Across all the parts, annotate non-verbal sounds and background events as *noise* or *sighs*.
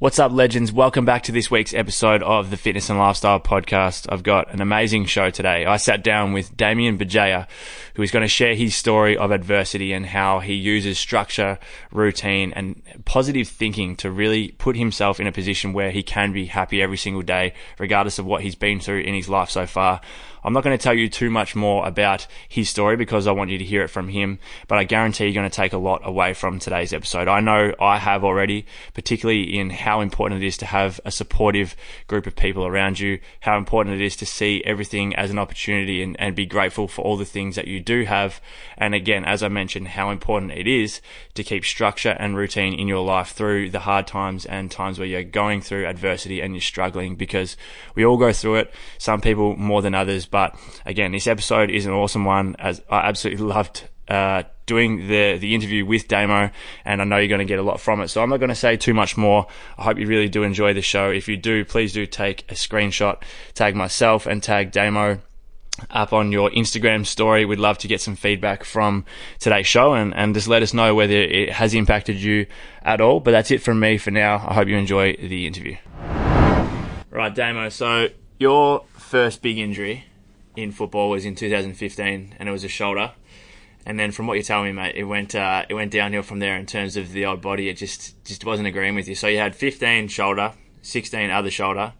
What's up, legends? Welcome back to this week's episode of the Fitness and Lifestyle Podcast. I've got an amazing show today. I sat down with Damien Bugeja, who is going to share his story of adversity and how he uses structure, routine, and positive thinking to really put himself in a position where he can be happy every single day, regardless of what he's been through in his life so far. I'm not going to tell you too much more about his story because I want you to hear it from him, but I guarantee you're going to take a lot away from today's episode. I know I have already, particularly in how important it is to have a supportive group of people around you, how important it is to see everything as an opportunity and, and be grateful for all the things that you do have. And again, as I mentioned, how important it is to keep structure and routine in your life through the hard times and times where you're going through adversity and you're struggling because we all go through it. Some people more than others, but again, this episode is an awesome one as I absolutely loved uh, doing the the interview with Damo, and I know you're going to get a lot from it. So I'm not going to say too much more. I hope you really do enjoy the show. If you do, please do take a screenshot, tag myself, and tag Damo up on your Instagram story. We'd love to get some feedback from today's show and, and just let us know whether it has impacted you at all. But that's it from me for now. I hope you enjoy the interview. Right, Damo. So your first big injury in football was in 2015, and it was a shoulder. And then, from what you're telling me, mate, it went uh, it went downhill from there in terms of the old body. It just just wasn't agreeing with you. So you had 15 shoulder, 16 other shoulder,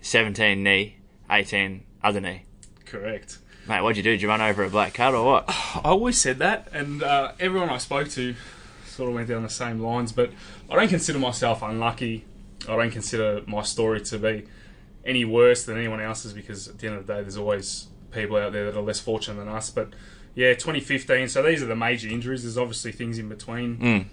17 knee, 18 other knee. Correct. Mate, what'd you do? Did you run over a black cat or what? *sighs* I always said that, and uh, everyone I spoke to sort of went down the same lines. But I don't consider myself unlucky. I don't consider my story to be any worse than anyone else's because at the end of the day, there's always people out there that are less fortunate than us. But yeah, 2015. So these are the major injuries. There's obviously things in between Mm.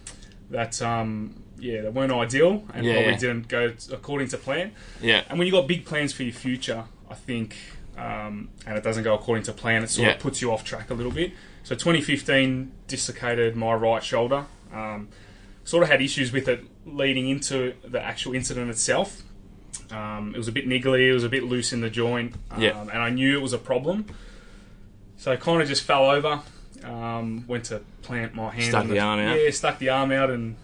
that um, yeah that weren't ideal and Yeah, probably yeah. didn't go according to plan. Yeah. And when you've got big plans for your future, I think, um, and it doesn't go according to plan, it sort Yeah. of puts you off track a little bit. So 2015 dislocated my right shoulder. Um, sort of had issues with it leading into the actual incident itself. Um, it was a bit niggly, it was a bit loose in the joint, um, Yeah. and I knew it was a problem. So I kind of just fell over, um, went to plant my hand. Stuck on the arm out? Yeah, stuck the arm out, and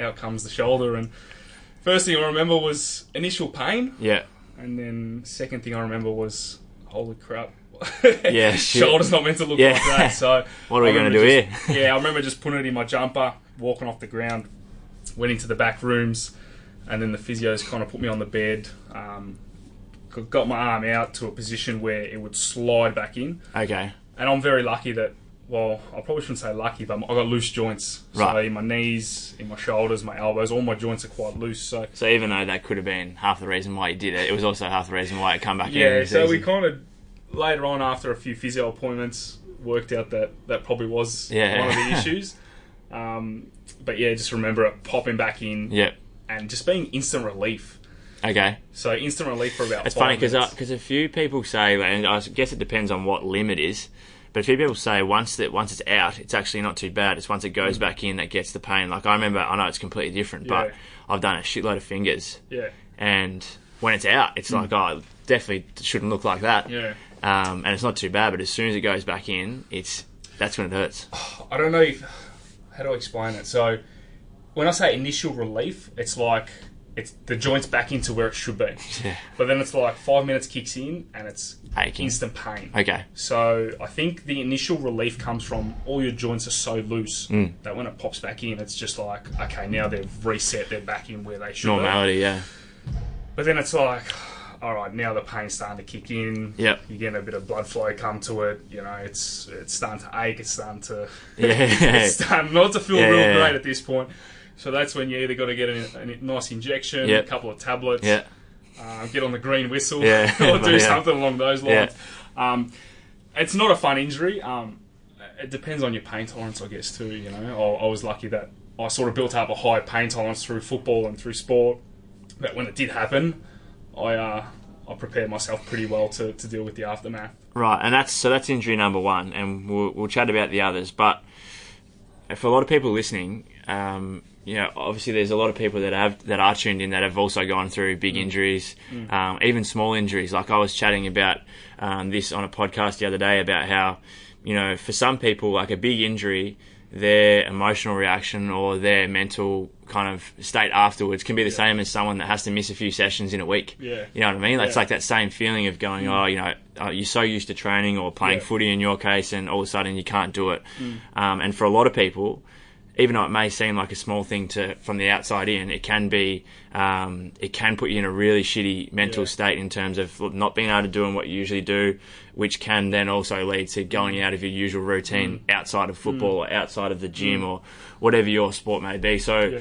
out comes the shoulder. And first thing I remember was initial pain, Yeah. and then second thing I remember was, holy crap. Yeah, *laughs* shit. Shoulder's not meant to look Yeah. like that. So *laughs* What are we gonna do just- here? *laughs* yeah, I remember just putting it in my jumper, walking off the ground, went into the back rooms, and then the physios kind of put me on the bed. Um, got my arm out to a position where it would slide back in, Okay. and I'm very lucky that. Well, I probably shouldn't say lucky, but I got loose joints. So Right. in my knees, in my shoulders, my elbows, all my joints are quite loose. So So even though that could have been half the reason why you did it, it was also half the reason why it come back in. Yeah, so we kind of later on after a few physio appointments worked out that that probably was Yeah. one of the *laughs* issues. Um, but yeah, just remember it popping back in Yep. And just being instant relief. Okay. So instant relief for about. It's funny because because a few people say, and I guess it depends on what limit is, But a few people say once that once it's out, it's actually not too bad. It's once it goes back in that gets the pain. Like I remember, I know it's completely different, but I've done a shitload of fingers, yeah, and when it's out, it's like oh, it definitely shouldn't look like that. yeah. Um, and it's not too bad, but as soon as it goes back in, it's that's when it hurts. *sighs* I don't know if, how do I explain it. So when I say initial relief, it's like it's the joint's back into where it should be. *laughs* Yeah. But then it's like five minutes kicks in and it's Aching. instant pain. Okay. So I think the initial relief comes from all your joints are so loose Mm. that when it pops back in, it's just like okay, now they've reset, they're back in where they should. be. Normality, yeah. But then it's like, all right, now the pain's starting to kick in. Yep. You're getting a bit of blood flow come to it. You know, it's it's starting to ache. It's starting to Yeah. *laughs* it's starting not to feel Yeah, real great at this point. So that's when you either got to get a, a nice injection, Yep. a couple of tablets, Yeah. uh, get on the green whistle, Yeah. *laughs* or do *laughs* Yeah. something along those lines. Um, it's not a fun injury. Um, it depends on your pain tolerance, I guess, too. You know, I, I was lucky that I sort of built up a high pain tolerance through football and through sport. But when it did happen, I uh, I prepared myself pretty well to, to deal with the aftermath. Right, and that's so that's injury number one, and we'll, we'll chat about the others. But for a lot of people listening, um, you know, obviously there's a lot of people that have that are tuned in that have also gone through big Mm. injuries, um, even small injuries. Like I was chatting about um, this on a podcast the other day about how, you know, for some people, like a big injury, their emotional reaction or their mental kind of state afterwards can be the same as someone that has to miss a few sessions in a week. Yeah. You know what I mean? It's Yeah. like that same feeling of going, oh, you know, uh, you're so used to training or playing Yeah. footy in your case, and all of a sudden you can't do it. Um, and for a lot of people, even though it may seem like a small thing to from the outside in, it can be um, it can put you in a really shitty mental Yeah. state in terms of not being able to do what you usually do, which can then also lead to going out of your usual routine mm. outside of mm. football or outside of the gym mm. or whatever your sport may be. So Yeah.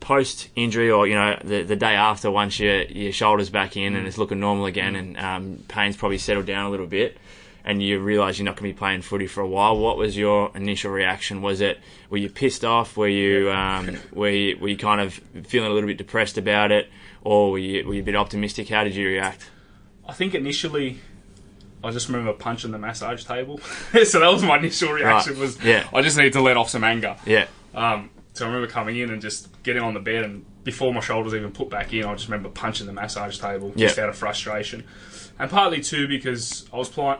post injury or you know the, the day after once your your shoulders back in and it's looking normal again and um, pain's probably settled down a little bit and you realise you're not going to be playing footy for a while what was your initial reaction was it were you pissed off were you um, were you, were you kind of feeling a little bit depressed about it or were you, were you a bit optimistic how did you react I think initially, I just remember punching the massage table. *laughs* so that was my initial reaction. Right. Was Yeah. I just needed to let off some anger. yeah Um, so I remember coming in and just getting on the bed, and before my shoulders even put back in, I just remember punching the massage table just out of frustration, and partly too because I was playing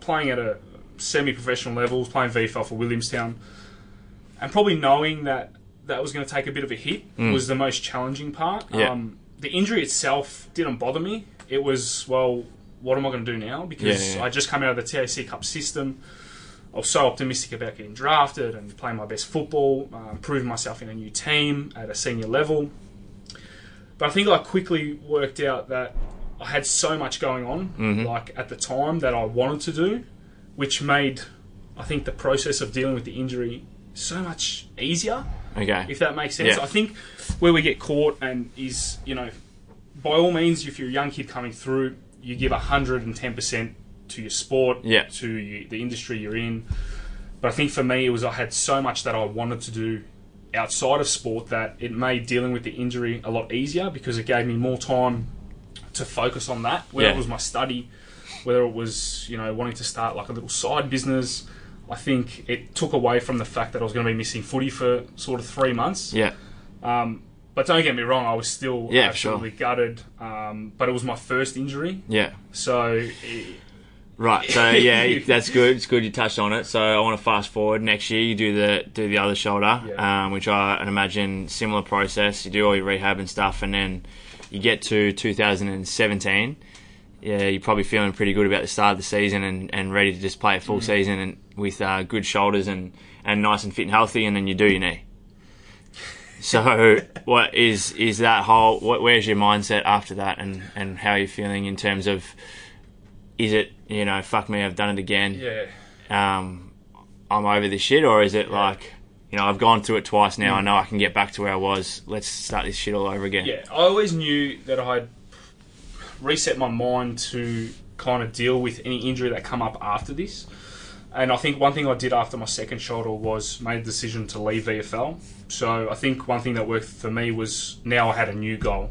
playing at a semi-professional level, playing VFL for Williamstown, and probably knowing that that was going to take a bit of a hit was the most challenging part. Mm. Yeah. Um, the injury itself didn't bother me. It was well, what am I going to do now? Because Yeah, yeah. I just come out of the TAC Cup system. I was so optimistic about getting drafted and playing my best football, um, proving myself in a new team at a senior level. But I think I quickly worked out that I had so much going on, Mm-hmm. like at the time, that I wanted to do, which made I think the process of dealing with the injury so much easier, okay if that makes sense. Yeah. I think where we get caught and is, you know, by all means, if you're a young kid coming through, you give 110% to your sport, Yeah. to you, the industry you're in. But I think for me, it was I had so much that I wanted to do outside of sport that it made dealing with the injury a lot easier because it gave me more time to focus on that. Whether Yeah. it was my study, whether it was you know wanting to start like a little side business. I think it took away from the fact that I was going to be missing footy for sort of three months. yeah Um, but don't get me wrong, I was still Yeah, for sure. absolutely gutted. Um, but it was my first injury, yeah so it, Right. So yeah, *laughs* that's good. It's good you touched on it. So I want to fast forward. Next year, you do the do the other shoulder, Yeah. um, which I imagine similar process. You do all your rehab and stuff, and then you get to 2017. Yeah, you're probably feeling pretty good about the start of the season and, and ready to just play a Mm. full season and with uh, good shoulders and, and nice and fit and healthy, and then you do your knee. *laughs* So, what is is that whole? What, where's your mindset after that, and, and how are you feeling in terms of? Is it you know fuck me, I've done it again. yeah, Um, I'm over this shit, or is it like you know I've gone through it twice now. I know I can get back to where I was. Let's start this shit all over again. yeah. I always knew that I'd reset my mind to kind of deal with any injury that come up after this. And I think one thing I did after my second shoulder was made a decision to leave VFL. So I think one thing that worked for me was now I had a new goal.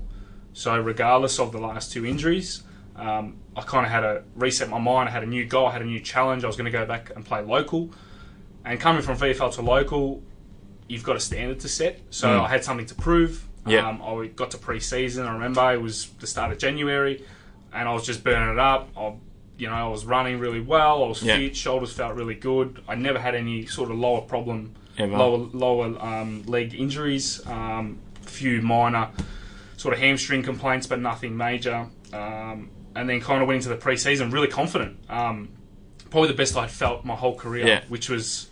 So regardless of the last two injuries, um, I kind of had to reset my mind. I had a new goal. I had a new challenge. I was going to go back and play local. And coming from VFL to local, you've got a standard to set. So Mm. I had something to prove. Yeah. Um, I got to pre-season. I remember it was the start of January, and I was just burning it up. I, you know, I was running really well. I was Yeah. fit. Shoulders felt really good. I never had any sort of lower problem, Ever. lower lower um, leg injuries. Um, few minor sort of hamstring complaints, but nothing major. Um, and then kind of went into the pre-season really confident. Um, probably the best I'd felt my whole career, Yeah. which was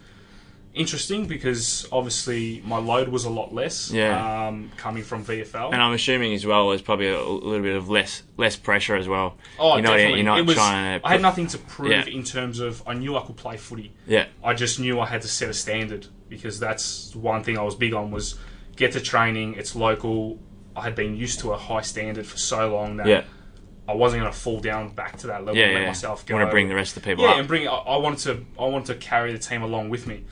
interesting because obviously my load was a lot less Yeah. um, coming from VFL. And I'm assuming as well there's probably a, little bit of less less pressure as well. oh, you're not, definitely. You're not was, trying to. I had nothing to prove Yeah. in terms of I knew I could play footy. Yeah. I just knew I had to set a standard because that's one thing I was big on was get to training. It's local. I had been used to a high standard for so long that Yeah. I wasn't going to fall down back to that level Yeah. and let yeah. myself go. want to bring the rest of the people yeah, up. and bring. I, I wanted to. I wanted to carry the team along with me.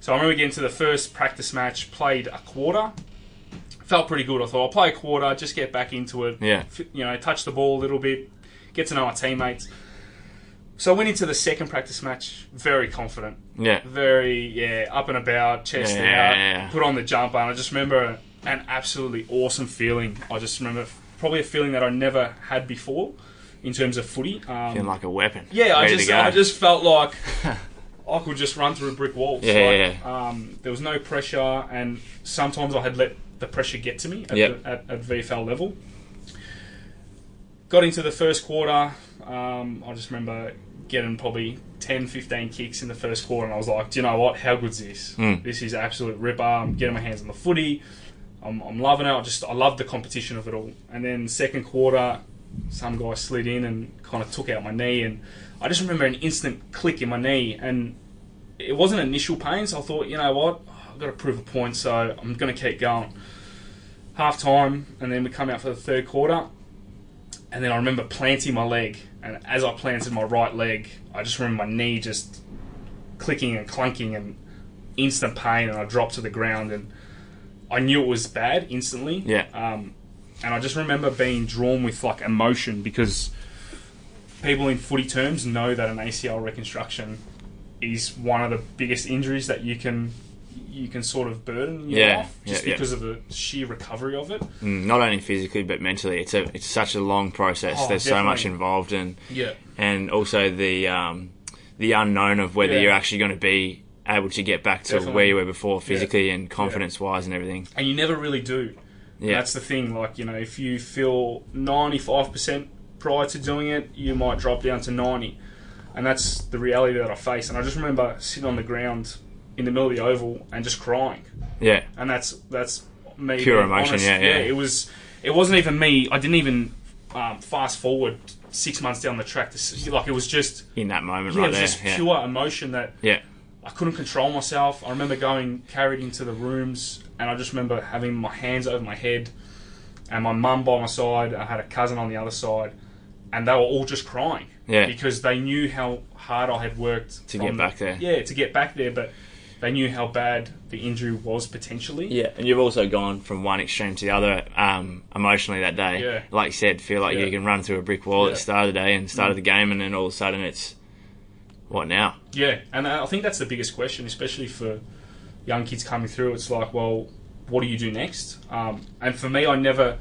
So I remember getting to the first practice match. Played a quarter. Felt pretty good. I thought I'll play a quarter, just get back into it. Yeah. You know, touch the ball a little bit, get to know my teammates. So I went into the second practice match very confident, Yeah. very yeah up and about, chest Yeah, out, yeah, yeah. put on the jumper, and I just remember an absolutely awesome feeling. I just remember probably a feeling that I never had before in terms of footy. Um, Feeling like a weapon. yeah, I Ready to just. I just felt like *laughs* I could just run through brick walls. Yeah, like, yeah, Um, there was no pressure, and sometimes I had let the pressure get to me at, Yep. the, at, at VFL level. Got into the first quarter. Um, I just remember getting probably 10, 15 kicks in the first quarter, and I was like, do you know what? How good's this? Mm. This is absolute ripper. I'm getting my hands on the footy. I'm, I'm loving it. I just I love the competition of it all. And then second quarter, some guy slid in and kind of took out my knee, and I just remember an instant click in my knee, and it wasn't initial pain. So I thought, you know what, I've got to prove a point, so I'm going to keep going. Half time, and then we come out for the third quarter, and then I remember planting my leg, and as I planted my right leg, I just remember my knee just clicking and clunking and instant pain, and I dropped to the ground, and I knew it was bad instantly. Yeah. Um, and I just remember being drawn with like emotion because people in footy terms know that an ACL reconstruction is one of the biggest injuries that you can you can sort of burden your Yeah, life just yeah, yeah. because of the sheer recovery of it. Mm, not only physically but mentally. It's a it's such a long process. Oh, There's so much involved, and Yeah. and also the um, the unknown of whether Yeah. you're actually going to be able to get back to Definitely. where you were before physically and confidence wise and everything. And you never really do. Yeah, That's the thing. Like you know, if you feel ninety five percent prior to doing it, you might drop down to ninety, and that's the reality that I face. And I just remember sitting on the ground in the middle of the oval and just crying. yeah, and that's that's me. Pure emotion, honest. yeah, yeah. It was. It wasn't even me. I didn't even um, fast forward six months down the track to see, like it was just. in that moment Yeah, right it was there. just yeah. pure emotion that yeah, I couldn't control myself. I remember going carried into the rooms, and I just remember having my hands over my head, and my mum by my side. I had a cousin on the other side, and they were all just crying. Yeah. because they knew how hard I had worked To get back there. Yeah, to get back there, but they knew how bad the injury was potentially. Yeah, and you've also gone from one extreme to the other um, emotionally that day. Yeah. Like you said, feel like Yeah. you can run through a brick wall at the start of the day and start of the game, and then all of a sudden it's what now? Yeah, and I think that's the biggest question, especially for young kids coming through. It's like, well, what do you do next? Um, and for me, I never.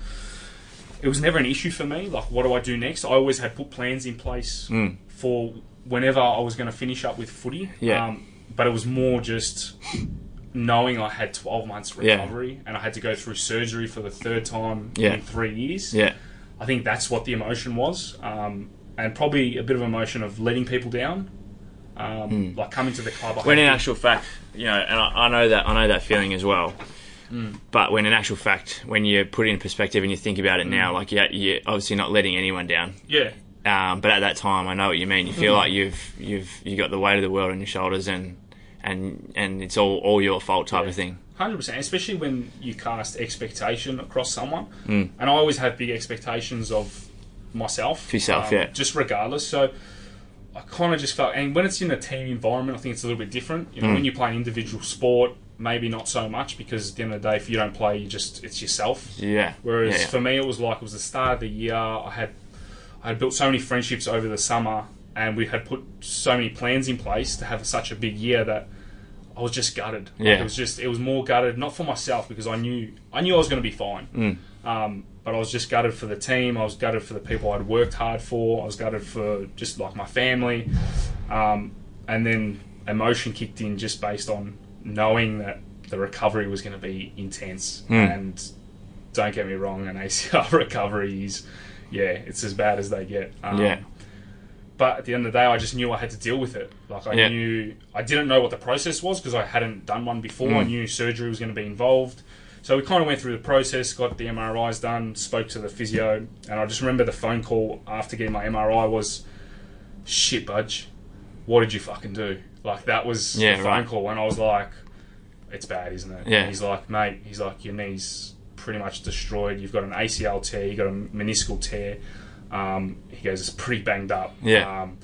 It was never an issue for me. Like, what do I do next? I always had put plans in place Mm. for whenever I was going to finish up with footy. Yeah. Um, but it was more just knowing I had 12 months Yeah. recovery and I had to go through surgery for the third time Yeah. in three years. Yeah, I think that's what the emotion was, um, and probably a bit of emotion of letting people down, um, like coming to the club. I when in actual fact, you know, and I, I know that I know that feeling as well. Mm. But when in actual fact, when you put it in perspective and you think about it Mm. now, like yeah, you're obviously not letting anyone down. yeah, Um, but at that time, I know what you mean. You Mm. feel like you've you've you got the weight of the world on your shoulders, and and and it's all all your fault type Yeah. of thing. hundred percent. Especially when you cast expectation across someone, Mm. and I always have big expectations of myself, For yourself, um, yeah. just regardless. So. I kind of just felt, and when it's in a team environment, I think it's a little bit different. You know, Mm. when you play an individual sport, maybe not so much because at the end of the day, if you don't play, you just it's yourself. Yeah. Whereas yeah, yeah. for me, it was like it was the start of the year. I had I had built so many friendships over the summer, and we had put so many plans in place to have such a big year that I was just gutted. Like, Yeah. it was just it was more gutted, not for myself because I knew I knew I was going to be fine. Mm. Um, but I was just gutted for the team. I was gutted for the people I'd worked hard for. I was gutted for just like my family, um, and then emotion kicked in just based on knowing that the recovery was going to be intense. Mm. And don't get me wrong, an ACL *laughs* recovery is, yeah, it's as bad as they get. Um, Yeah. But at the end of the day, I just knew I had to deal with it. Like I Yeah. knew I didn't know what the process was because I hadn't done one before. I Mm. knew surgery was going to be involved. So we kind of went through the process, got the MRIs done, spoke to the physio, and I just remember the phone call after getting my MRI was, "Shit, Budge, what did you fucking do?" Like that was Yeah, the phone right. call, and I was like, "It's bad, isn't it?" Yeah. And he's like, "Mate, he's like, your knees pretty much destroyed. You've got an ACL tear, you've got a meniscal tear." Um, he goes, "It's pretty banged up." Yeah. Um,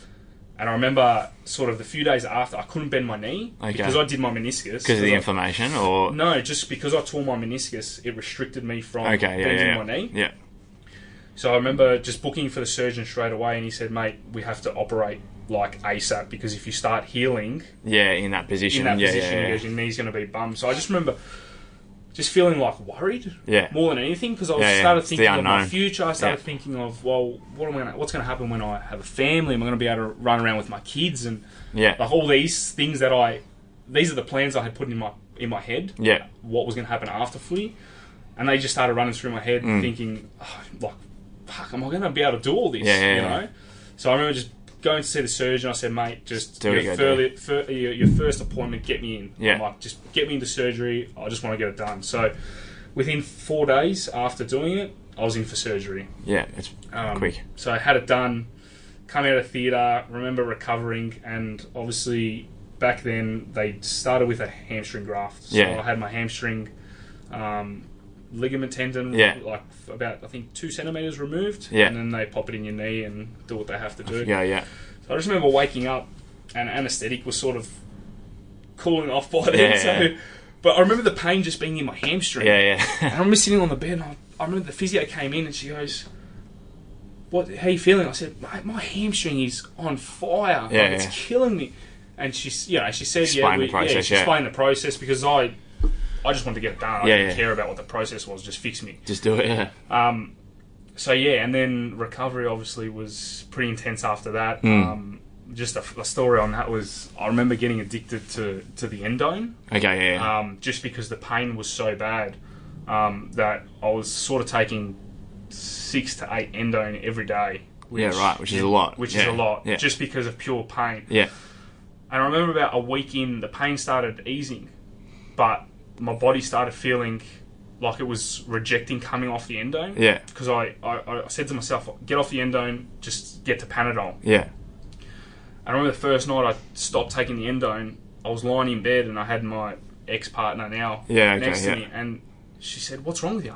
and I remember sort of the few days after, I couldn't bend my knee Okay. because I did my meniscus. because of the I- inflammation, or no, just because I tore my meniscus, it restricted me from okay, yeah, bending yeah, my knee. yeah, So I remember just booking for the surgeon straight away, and he said, "Mate, we have to operate like ASAP because if you start healing Yeah, in that position. in that yeah, position, yeah, yeah. your knee's going to be bummed." So I just remember just feeling like worried Yeah. more than anything because I was Yeah, started thinking of my future. I started thinking of, well, what am I gonna, what's going to happen when I have a family? Am I going to be able to run around with my kids and Yeah. like all these things that I these are the plans I had put in my in my head. Yeah. What was going to happen after footy, and they just started running through my head, Mm. thinking, oh, like, fuck, am I going to be able to do all this? Yeah, yeah, you know. So I remember just going to see the surgeon. I said, mate, just Do your, it, go do further, fir- your, your first appointment, get me in. Yeah. I'm like, just get me into surgery. I just want to get it done. So within four days after doing it, I was in for surgery. Yeah, it's Um, quick. So I had it done, come out of theatre, remember recovering, and obviously back then they started with a hamstring graft. So Yeah. I had my hamstring um, ligament tendon, Yeah. like about I think two centimeters removed, Yeah. and then they pop it in your knee and do what they have to do. Yeah, yeah. So I just remember waking up, and anaesthetic was sort of cooling off by then. Yeah, so, yeah. but I remember the pain just being in my hamstring. Yeah, yeah. *laughs* And I remember sitting on the bed, and I, I remember the physio came in, and she goes, "What? How you feeling?" I said, "Mate, my hamstring is on fire. Yeah, like, it's killing me." And she, you know, she said, Explain "Yeah, the we, process, yeah." She explained the process because I, I just wanted to get it done. I Yeah, didn't yeah. care about what the process was. Just fix me. Just do it. Yeah. Um, so yeah, and then recovery obviously was pretty intense after that. Hmm. Um, just a, a story on that was I remember getting addicted to to the endone Okay. Yeah. yeah. um, just because the pain was so bad um, that I was sort of taking six to eight endone every day. Which, Yeah, right, which is a lot. Which Yeah, is a lot, yeah. just because of pure pain. yeah. And I remember about a week in, the pain started easing, but my body started feeling like it was rejecting coming off the endone. Yeah. Because I, I, I said to myself, get off the endone, just get to Panadol. Yeah. I remember the first night I stopped taking the endone. I was lying in bed and I had my ex partner now Yeah, okay, next to yeah. me, and she said, "What's wrong with you?"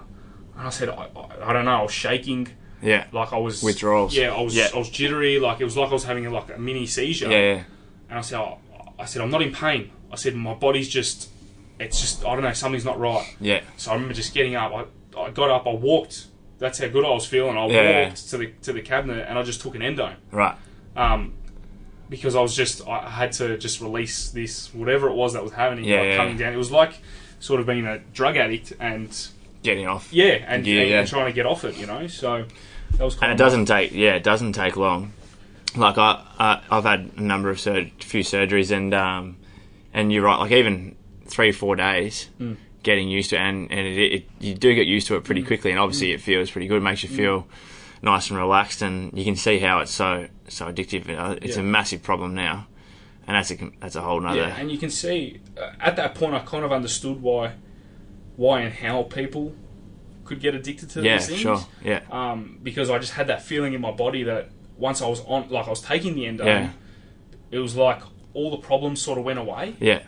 And I said, "I, I, I don't know. I was shaking, Yeah. like I was Withdrawals. Yeah, I was Yeah. I was jittery, like it was like I was having like a mini seizure." Yeah. Yeah. And I said, oh, "I said I'm not in pain." I said, "My body's just, it's just I don't know, something's not right." Yeah. So I remember just getting up. I, I got up. I walked. That's how good I was feeling. I Yeah. walked to the to the cabinet and I just took an endone Right. um, because I was just I had to just release this whatever it was that was happening, Yeah, like yeah. coming down. It was like sort of being a drug addict and Getting off. yeah, and, Yeah, and, yeah. and trying to get off it, you know. So that was and it doesn't take yeah it doesn't take long like i, I i've had a number of sur- few surgeries and um and you're right like even three four days Mm. getting used to it and and it, it you do get used to it Mm. pretty quickly and obviously it feels pretty good it makes you feel nice and relaxed and you can see how it's so so addictive it's Yeah. a massive problem now and that's a that's a whole nother yeah, and you can see uh, at that point I kind of understood why why and how people could get addicted to yeah these things. sure yeah Um, because I just had that feeling in my body that once I was on, like I was taking the endo, Yeah. it was like all the problems sort of went away. yeah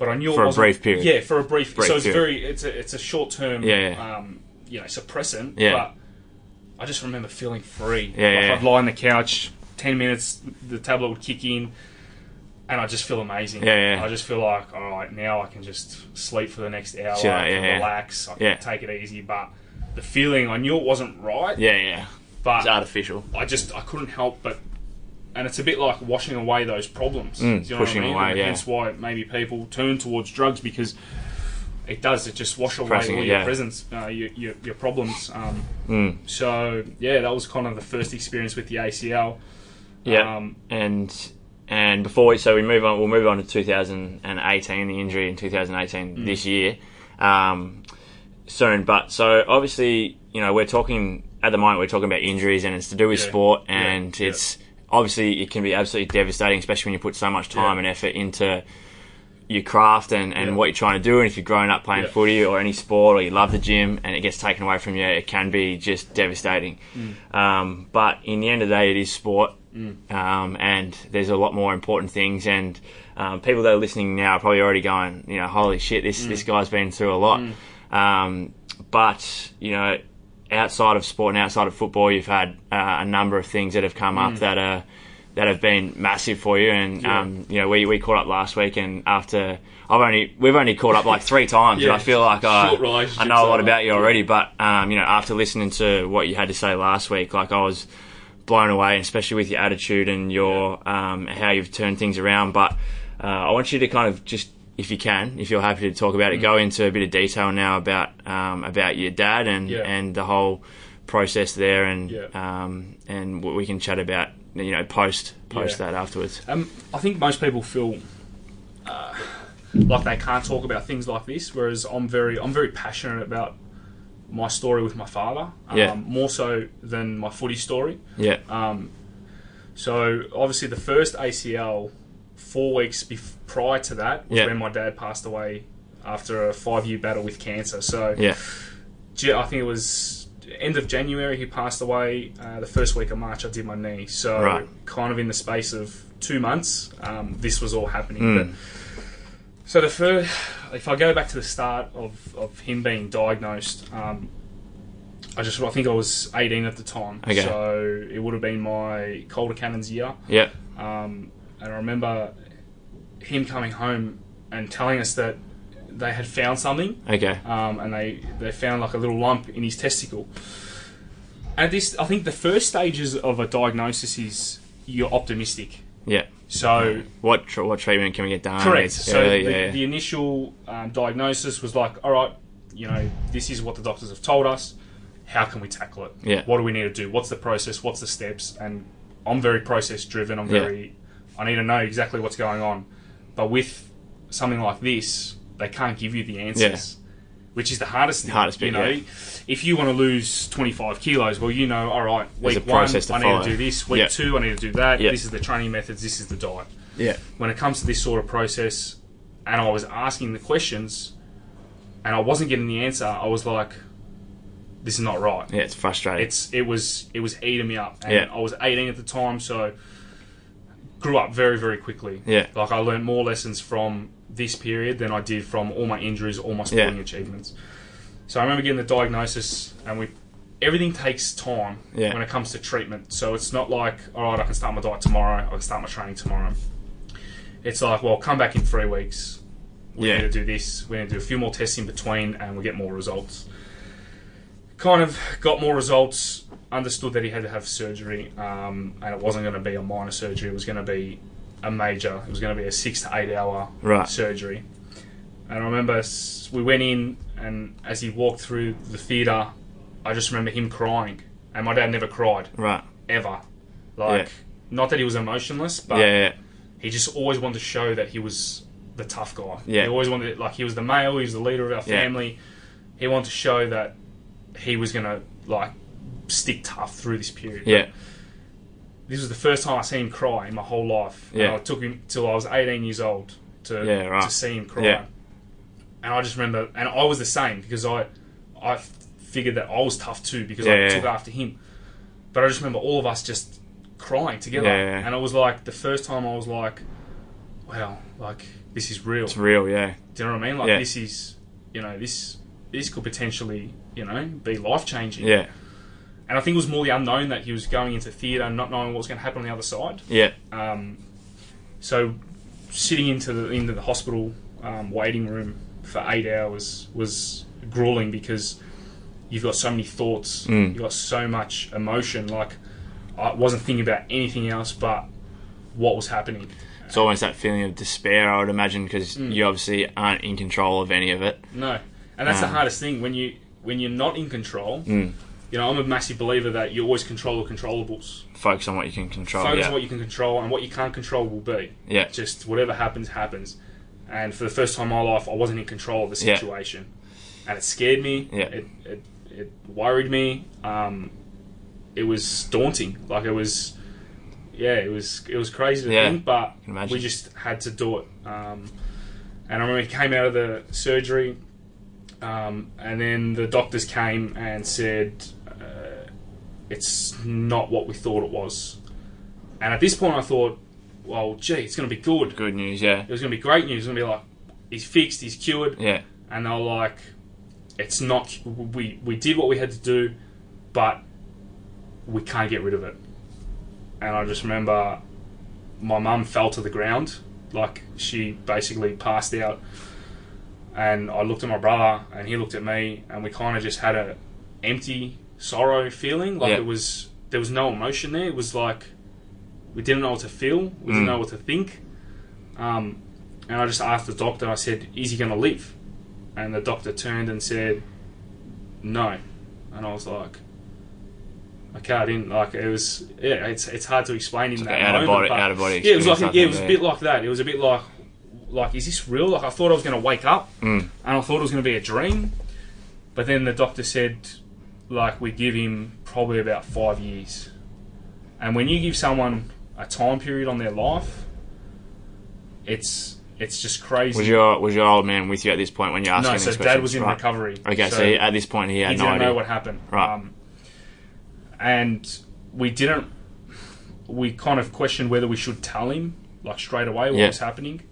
but I knew For it a brief period. Yeah, for a brief. Brief so it's period. very it's a it's a short term. Yeah, yeah. Um, you know, suppressant. Yeah. But I just remember feeling free. Yeah, like yeah. I'd lie on the couch, ten minutes, the tablet would kick in, and I just feel amazing. Yeah, yeah. I just feel like all right now I can just sleep for the next hour, Chill I can yeah, yeah. relax, I can Yeah. take it easy. But the feeling I knew it wasn't right. yeah yeah But it's artificial I just I couldn't help but, and it's a bit like washing away those problems. Mm, you know pushing I mean? away, yeah. Hence why maybe people turn towards drugs because it does. It just wash away all your yeah. presence, uh, your, your your problems. Um, mm. so yeah, that was kind of the first experience with the ACL. Yeah, Um, and and before we so we move on, we'll move on to 2018, the injury in 2018 Mm. this year, um, soon. But so obviously, you know, we're talking at the moment we're talking about injuries, and it's to do with Yeah. sport, and Yeah. it's obviously it can be absolutely devastating, especially when you put so much time Yeah. and effort into your craft and, and Yeah. what you're trying to do and if you're growing up playing Yeah. footy or any sport or you love the gym and it gets taken away from you it can be just devastating Mm. um, but in the end of the day it is sport um, and there's a lot more important things and um, people that are listening now are probably already going you know holy shit this, this guy's been through a lot um, but you know outside of sport and outside of football you've had uh, a number of things that have come up that are that have been massive for you. And Yeah. um, you know, we, we caught up last week, and after I've only we've only caught up like three times, and Yeah. I feel like I, I know a lot about you already. But um, you know, after listening to what you had to say last week, like I was blown away, especially with your attitude and your um, how you've turned things around. But uh, I want you to kind of just, if you can, if you're happy to talk about it, Mm. go into a bit of detail now about um, about your dad and Yeah. and the whole process there, and Yeah. um, and what we can chat about, you know, post post Yeah. that afterwards. Um, I think most people feel uh, like they can't talk about things like this, whereas I'm very, I'm very passionate about my story with my father, um, Yeah. more so than my footy story. Yeah, Um, so obviously, the first ACL, four weeks bef- prior to that, was Yeah. when my dad passed away after a five-year battle with cancer. So yeah, I think it was end of January he passed away. Uh, the first week of March I did my knee. So Right. kind of in the space of two months, um, this was all happening. Mm. But, so the first, if I go back to the start of, of him being diagnosed, um, I just I think I was 18 at the time. Okay. So it would have been my Calder Cannons year. yeah, Um, and I remember him coming home and telling us that they had found something okay, um, and they, they found like a little lump in his testicle. At this, I think, the first stages of a diagnosis is you're optimistic. yeah. So What tr- what treatment can we get done? correct. It's So early, the, yeah, the initial um, diagnosis was like, all right, you know, this is what the doctors have told us. How can we tackle it? Yeah. What do we need to do? What's the process? What's the steps? And I'm very process driven. I'm Yeah. very. I need to know exactly what's going on. But with something like this, they can't give you the answers. Which is the hardest thing. Hardest bit, you know, yeah. if you want to lose 25 kilos, well, you know, all right, week one, I need follow. to do this. Week Yeah. two, I need to do that. Yeah. This is the training methods. This is the diet yeah, when it comes to this sort of process, and I was asking the questions, and I wasn't getting the answer, I was like, "This is not right." yeah. It's frustrating. It's it was it was eating me up, and Yeah. I was 18 at the time, so grew up very very quickly. Yeah. like I learned more lessons from this period than I did from all my injuries, all my sporting Yeah. achievements. So I remember getting the diagnosis, and we everything takes time Yeah. when it comes to treatment. So it's not like, all right, I can start my diet tomorrow, I can start my training tomorrow. It's like, well, come back in three weeks. We Yeah. need to do this. We need to do a few more tests in between, and we get more results. Kind of got more results. Understood that he had to have surgery, um, and it wasn't going to be a minor surgery. It was going to be a major. It was going to be a six to eight hour Right. surgery. And I remember we went in, and as he walked through the theatre, I just remember him crying. And my dad never cried right. ever. Like, Yeah. not that he was emotionless, but Yeah, yeah, he just always wanted to show that he was the tough guy. Yeah. He always wanted, like, he was the male, he was the leader of our family. He wanted to show that he was going to, like, stick tough through this period. yeah, This was the first time I seen him cry in my whole life. Yeah. And it took him till I was 18 years old to, Yeah, right. to see him cry. Yeah. And I just remember, and I was the same because I, I figured that I was tough too because Yeah, I took after him. But I just remember all of us just crying together, and it was like the first time I was like, "Wow, like this is real." It's real. Yeah, Do you know what I mean? Like this is, you know, this this could potentially, you know, be life changing. yeah, And I think it was more the unknown that he was going into theatre and not knowing what was going to happen on the other side. yeah, Um, so sitting into the into the hospital um, waiting room for eight hours was grueling because you've got so many thoughts, Mm. you've got so much emotion. Like I wasn't thinking about anything else but what was happening. It's almost that feeling of despair, I would imagine, because Mm. you obviously aren't in control of any of it. No, and that's the Um, hardest thing when you when you're not in control. Mm. You know, I'm a massive believer that you always control the controllables. Focus on what you can control. Focus yeah, on what you can control, and what you can't control will be. yeah, just whatever happens, happens. And for the first time in my life, I wasn't in control of the Yeah. situation, and it scared me. Yeah. It, it it worried me. Um, it was daunting. Like it was, yeah, it was it was crazy to Yeah. think, but we just had to do it. Um, and I remember he came out of the surgery, um, and then the doctors came and said, uh, "It's not what we thought it was." And at this point, I thought, "Well, gee, it's going to be good. good news. Yeah, It was going to be great news. It's going to be like he's fixed, he's cured." yeah, And they were like, "It's not. We we did what we had to do, but we can't get rid of it." And I just remember my mum fell to the ground, like she basically passed out. And I looked at my brother, and he looked at me, and we kind of just had a empty sorrow feeling. Like Yeah. it was there was no emotion there. It was like we didn't know what to feel. We didn't Mm. know what to think. Um, and I just asked the doctor. I said, "Is he going to live?" And the doctor turned and said, "No." And I was like, "Okay, I didn't like it was yeah. It's it's hard to explain in It's that like out of moment, body- but- out of body Yeah, it was like experience, yeah, it was a bit like that. It was a bit like like is this real? Like I thought I was going to wake up, Mm. and I thought it was going to be a dream. But then the doctor said, like we give him probably about five years. And when you give someone a time period on their life, it's it's just crazy. Was your was your old man with you at this point when you're asking no, these so questions? dad was in Right. recovery. Okay, so, he, at this point he had he no didn't idea. know what happened. Right. Um, and we didn't. We kind of questioned whether we should tell him like straight away what was happening.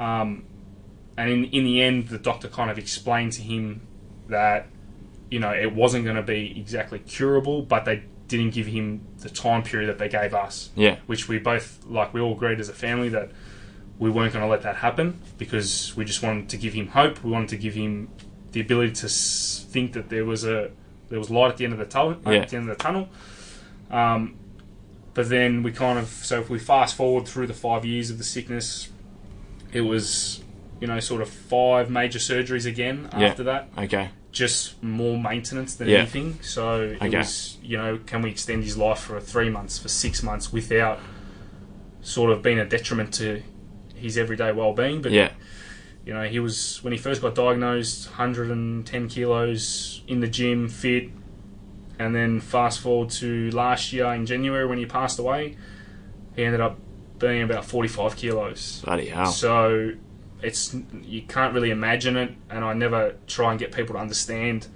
Um, and in in the end, the doctor kind of explained to him that you know it wasn't going to be exactly curable, but they didn't give him the time period that they gave us. Yeah, which we both like we all agreed as a family that we weren't going to let that happen because we just wanted to give him hope. We wanted to give him the ability to think that there was a there was light at the end of the tunnel Yeah. at the end of the tunnel. Um, but then we kind of so if we fast forward through the five years of the sickness it was you know sort of five major surgeries again Yeah. after that okay, just more maintenance than Yeah. anything. So it Okay. was, you know, can we extend his life for three months, for six months, without sort of being a detriment to his everyday well-being? But yeah, you know, he was when he first got diagnosed, 110 kilos in the gym, fit, and then fast forward to last year in January when he passed away, he ended up being about 45 kilos. bloody hell. So it's you can't really imagine it, and I never try and get people to understand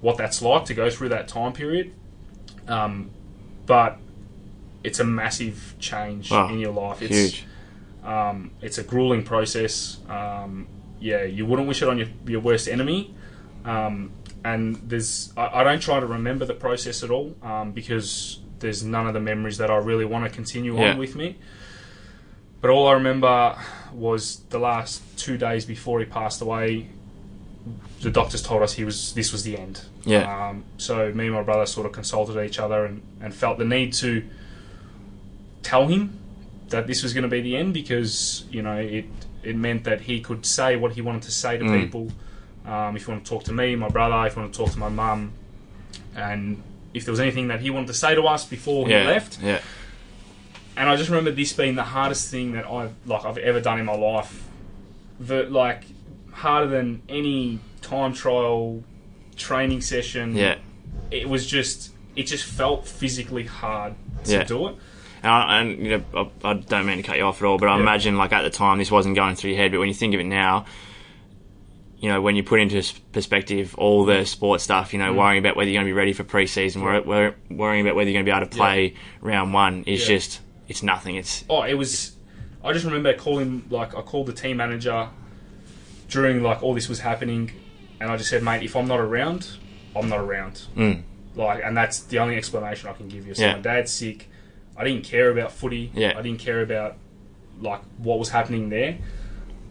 what that's like to go through that time period. Um, but it's a massive change Wow, in your life. It's, Huge. Um, it's a grueling process. Um, yeah, you wouldn't wish it on your, your worst enemy. Um, and there's I, I don't try to remember the process at all um, because there's none of the memories that I really want to continue Yeah. on with me. But all I remember was the last two days before he passed away. The doctors told us he was this was the end. Yeah. Um, so me and my brother sort of consulted each other and, and felt the need to tell him that this was going to be the end because you know it it meant that he could say what he wanted to say to Mm. people. Um, if you want to talk to me, my brother, if you want to talk to my mum, and if there was anything that he wanted to say to us before yeah, he left. Yeah, And I just remember this being the hardest thing that I've like I've ever done in my life. The, like harder than any time trial training session. yeah. It was just it just felt physically hard to Yeah. do it. And, I, and you know, I, I don't mean to cut you off at all, but I Yeah. imagine like at the time this wasn't going through your head. But when you think of it now, you know, when you put into perspective all the sports stuff, you know, Mm. worrying about whether you're going to be ready for preseason, wor- worrying about whether you're going to be able to play round one is Yeah. just it's nothing. It's Oh, it was. I just remember calling like I called the team manager during like all this was happening, and I just said, mate, if I'm not around, I'm not around. mm, Like, and that's the only explanation I can give you. So Yeah. my dad's sick. I didn't care about footy. Yeah. I didn't care about like what was happening there.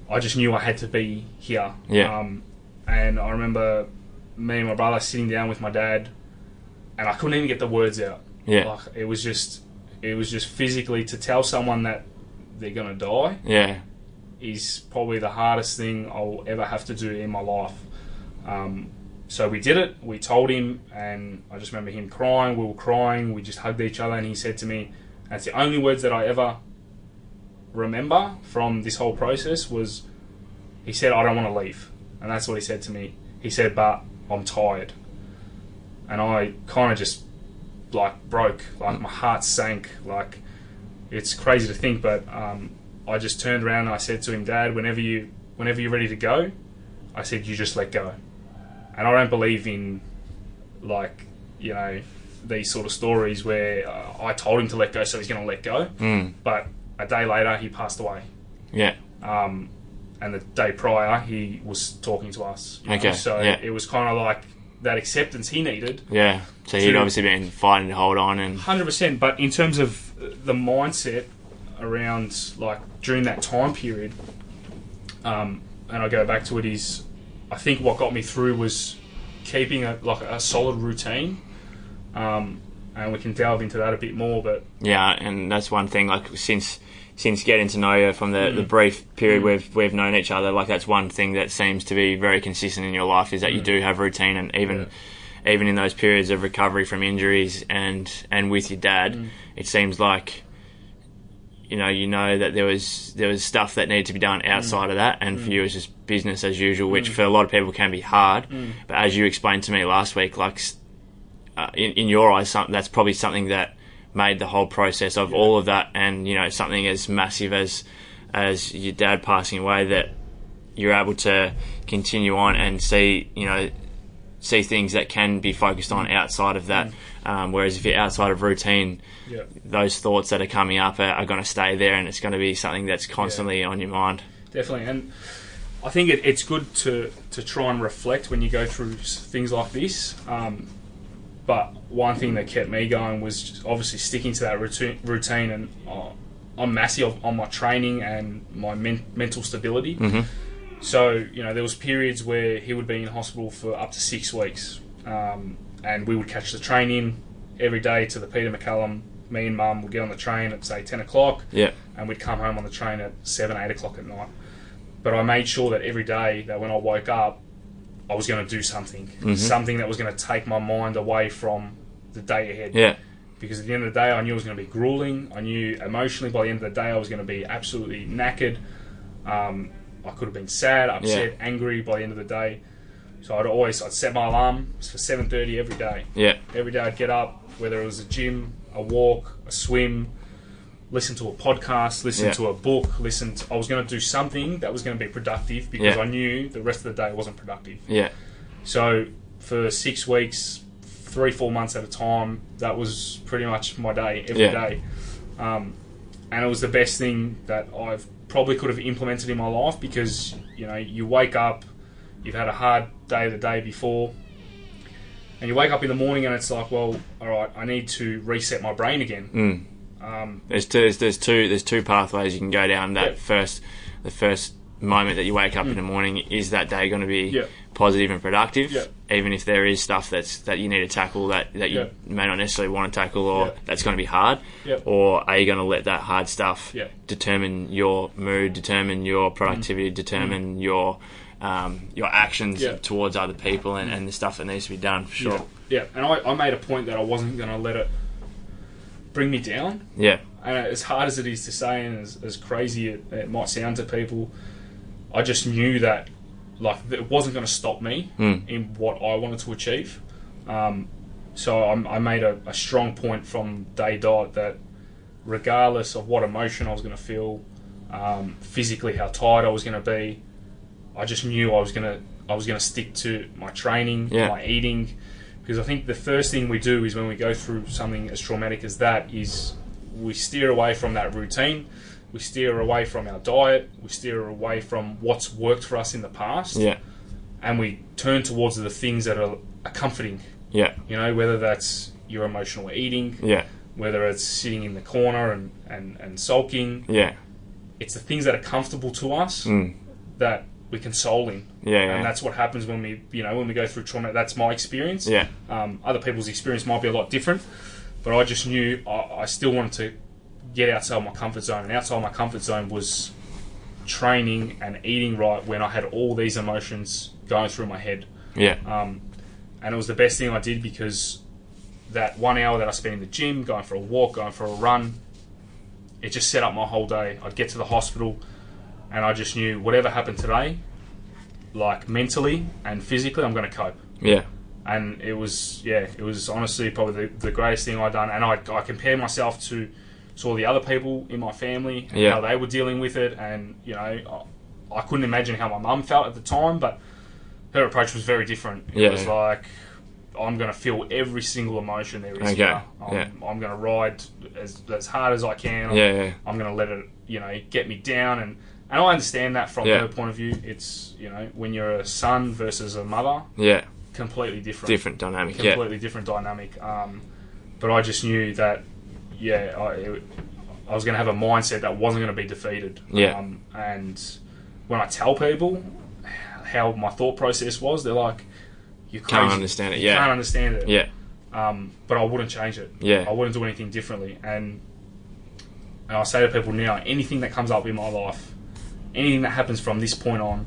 I just knew I had to be here. Yeah. Um, and I remember me and my brother sitting down with my dad, and I couldn't even get the words out. yeah, Like it was just, it was just physically to tell someone that they're gonna die yeah, is probably the hardest thing I'll ever have to do in my life. Um, so we did it. We told him, and I just remember him crying. We were crying. We just hugged each other, and he said to me, "That's the only words that I ever remember from this whole process." Was he said, "I don't want to leave," and that's what he said to me. He said, "But I'm tired," and I kind of just like broke. Like my heart sank. Like it's crazy to think, but um, I just turned around and I said to him, Dad, whenever you whenever you're ready to go, I said you just let go. And I don't believe in like you know these sort of stories where uh, I told him to let go, so he's going to let go. mm, But a day later, he passed away. yeah, Um, and the day prior, he was talking to us. you know, Okay, So yeah. it was kind of like that acceptance he needed. yeah. So he'd obviously been fighting to hold on, and Hundred percent. But in terms of the mindset, around like during that time period, um, and I go back to it is, I think what got me through was keeping a like a solid routine, um, and we can delve into that a bit more. But Yeah, and that's one thing. Like since since getting to know you from the, the mm. brief period mm. we've we've known each other, like that's one thing that seems to be very consistent in your life is that you mm. do have routine, and even even in those periods of recovery from injuries and and with your dad, it seems like you know you know that there was there was stuff that needed to be done outside of that, and for you it's just business as usual, which for a lot of people can be hard. But as you explained to me last week, like uh, in, in your eyes, something that's probably something that made the whole process of all of that, and you know something as massive as as your dad passing away, that you're able to continue on and see you know see things that can be focused on outside of that. Um, whereas if you're outside of routine, yeah, those thoughts that are coming up are, are going to stay there, and it's going to be something that's constantly on your mind. definitely. And I think it, it's good to to try and reflect when you go through things like this. Um, but one thing that kept me going was obviously sticking to that routine, routine and uh, I'm massive on my training and my men- mental stability. So you know there was periods where he would be in hospital for up to six weeks, um, and we would catch the train in every day to the Peter MacCallum. Me and Mum would get on the train at say ten o'clock Yeah, and we'd come home on the train at seven, eight o'clock at night. But I made sure that every day that when I woke up, I was going to do something, something that was going to take my mind away from the day ahead. yeah, Because at the end of the day, I knew it was going to be grueling. I knew emotionally by the end of the day, I was going to be absolutely knackered. Um, I could have been sad, upset, angry by the end of the day. So I'd always I'd set my alarm for seven thirty every day yeah, every day I'd get up, whether it was a gym, a walk, a swim, listen to a podcast, listen Yeah. to a book, listen to, I was going to do something that was going to be productive because Yeah. I knew the rest of the day wasn't productive. yeah, So for six weeks, three, four months at a time, that was pretty much my day, every Yeah. day, Um, and it was the best thing that I've probably could have implemented in my life because, you know, you wake up, you've had a hard day the day before, and you wake up in the morning and it's like, well, all right, I need to reset my brain again. Mm. Um, There's two, there's, there's two there's two pathways you can go down. That Yeah. first the first moment that you wake up in the morning is that day going to be Yeah. positive and productive, Yeah. even if there is stuff that's that you need to tackle that that you may not necessarily want to tackle or that's going to be hard. Or are you going to let that hard stuff determine your mood, determine your productivity, determine your um, your actions Mm. Towards other people and, and the stuff that needs to be done for sure. Yeah, yeah. and I, I made a point that I wasn't going to let it bring me down. Yeah. And as hard as it is to say, and as, as crazy it, it might sound to people, I just knew that like it wasn't going to stop me Mm. in what I wanted to achieve. Um, so I, I made a, a strong point from day dot that regardless of what emotion I was going to feel, um, physically how tired I was going to be, I just knew I was going to I was going to stick to my training, Yeah. my eating, because I think the first thing we do is when we go through something as traumatic as that is we steer away from that routine, we steer away from our diet, we steer away from what's worked for us in the past, Yeah. and we turn towards the things that are, are comforting. Yeah. You know, whether that's your emotional eating, Yeah. whether it's sitting in the corner and, and, and sulking, Yeah. it's the things that are comfortable to us Mm. that we can soul in. Yeah. Yeah. And that's what happens when we, you know, when we go through trauma. That's my experience. yeah. Um, other people's experience might be a lot different, but I just knew I, I still wanted to get outside my comfort zone, and outside my comfort zone was training and eating right when I had all these emotions going through my head. Yeah. Um, and it was the best thing I did because that one hour that I spent in the gym, going for a walk, going for a run, it just set up my whole day. I'd get to the hospital, and I just knew whatever happened today, like mentally and physically, I'm going to cope Yeah. and it was yeah, it was honestly probably the, the greatest thing I'd done. And I, I compare myself to to all the other people in my family, and Yeah. how they were dealing with it, and you know, I, I couldn't imagine how my mum felt at the time, but her approach was very different. It Yeah. was like. I'm going to feel every single emotion there is Okay, here. I'm, yeah. I'm going to ride as, as hard as I can. I'm, Yeah. Yeah. I'm going to let it, you know, get me down. And, and I understand that from Yeah. her point of view. It's, you know, when you're a son versus a mother, Yeah. completely different Different dynamic. Yeah. completely different dynamic. Um, but I just knew that, yeah, I, it, I was going to have a mindset that wasn't going to be defeated. Yeah. Um, and when I tell people how my thought process was, they're like, "You Can't understand it. You Yeah. can't understand it." Yeah. Um, but I wouldn't change it. Yeah. I wouldn't do anything differently. And, and I say to people now, anything that comes up in my life, anything that happens from this point on,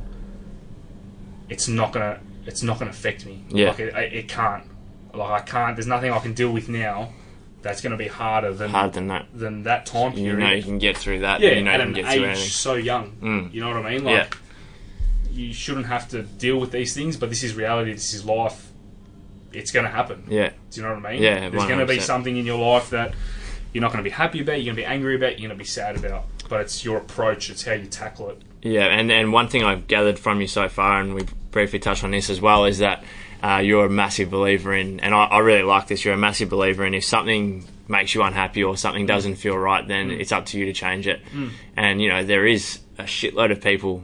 it's not gonna it's not gonna affect me. Yeah. Like it, it, can't. Like I can't. There's nothing I can deal with now that's gonna be harder than Harder than that. than that time period. You know you can get through that. yeah, you know at you can an age so young. Mm. You know what I mean? Yeah. You shouldn't have to deal with these things, but this is reality. This is life. It's gonna happen. Yeah. Do you know what I mean? Yeah, There's going to be something in your life that you're not going to be happy about, you're going to be angry about, you're going to be sad about. But it's your approach, it's how you tackle it. Yeah, and, and one thing I've gathered from you so far, and we briefly touched on this as well, is that uh, you're a massive believer in, and I, I really like this, you're a massive believer in if something makes you unhappy or something mm. doesn't feel right, then mm. it's up to you to change it. Mm. And, you know, there is a shitload of people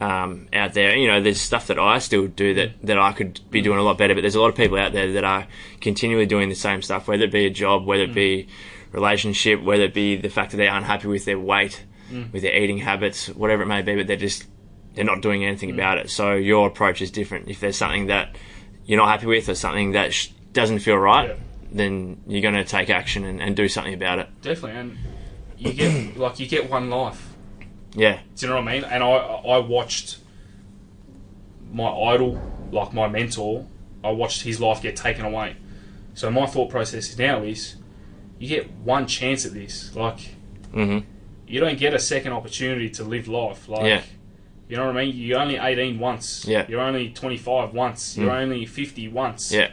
um, out there. You know, there's stuff that I still do that, that I could be doing a lot better, but there's a lot of people out there that are continually doing the same stuff, whether it be a job, whether it be relationship, whether it be the fact that they're unhappy with their weight, mm. with their eating habits, whatever it may be, but they're just they're not doing anything mm. about it. So your approach is different. If there's something that you're not happy with or something that sh- doesn't feel right, Yeah. then you're going to take action and, and do something about it. Definitely. And you get, *coughs* like, you get one life. Yeah, Do you know what I mean? And I, I watched my idol, like my mentor, I watched his life get taken away. So my thought process now is you get one chance at this. Like, hmm you don't get a second opportunity to live life. Like, Yeah. you know what I mean? You're only 18 once. Yeah. You're only 25 once. You're Mm. only 50 once. yeah.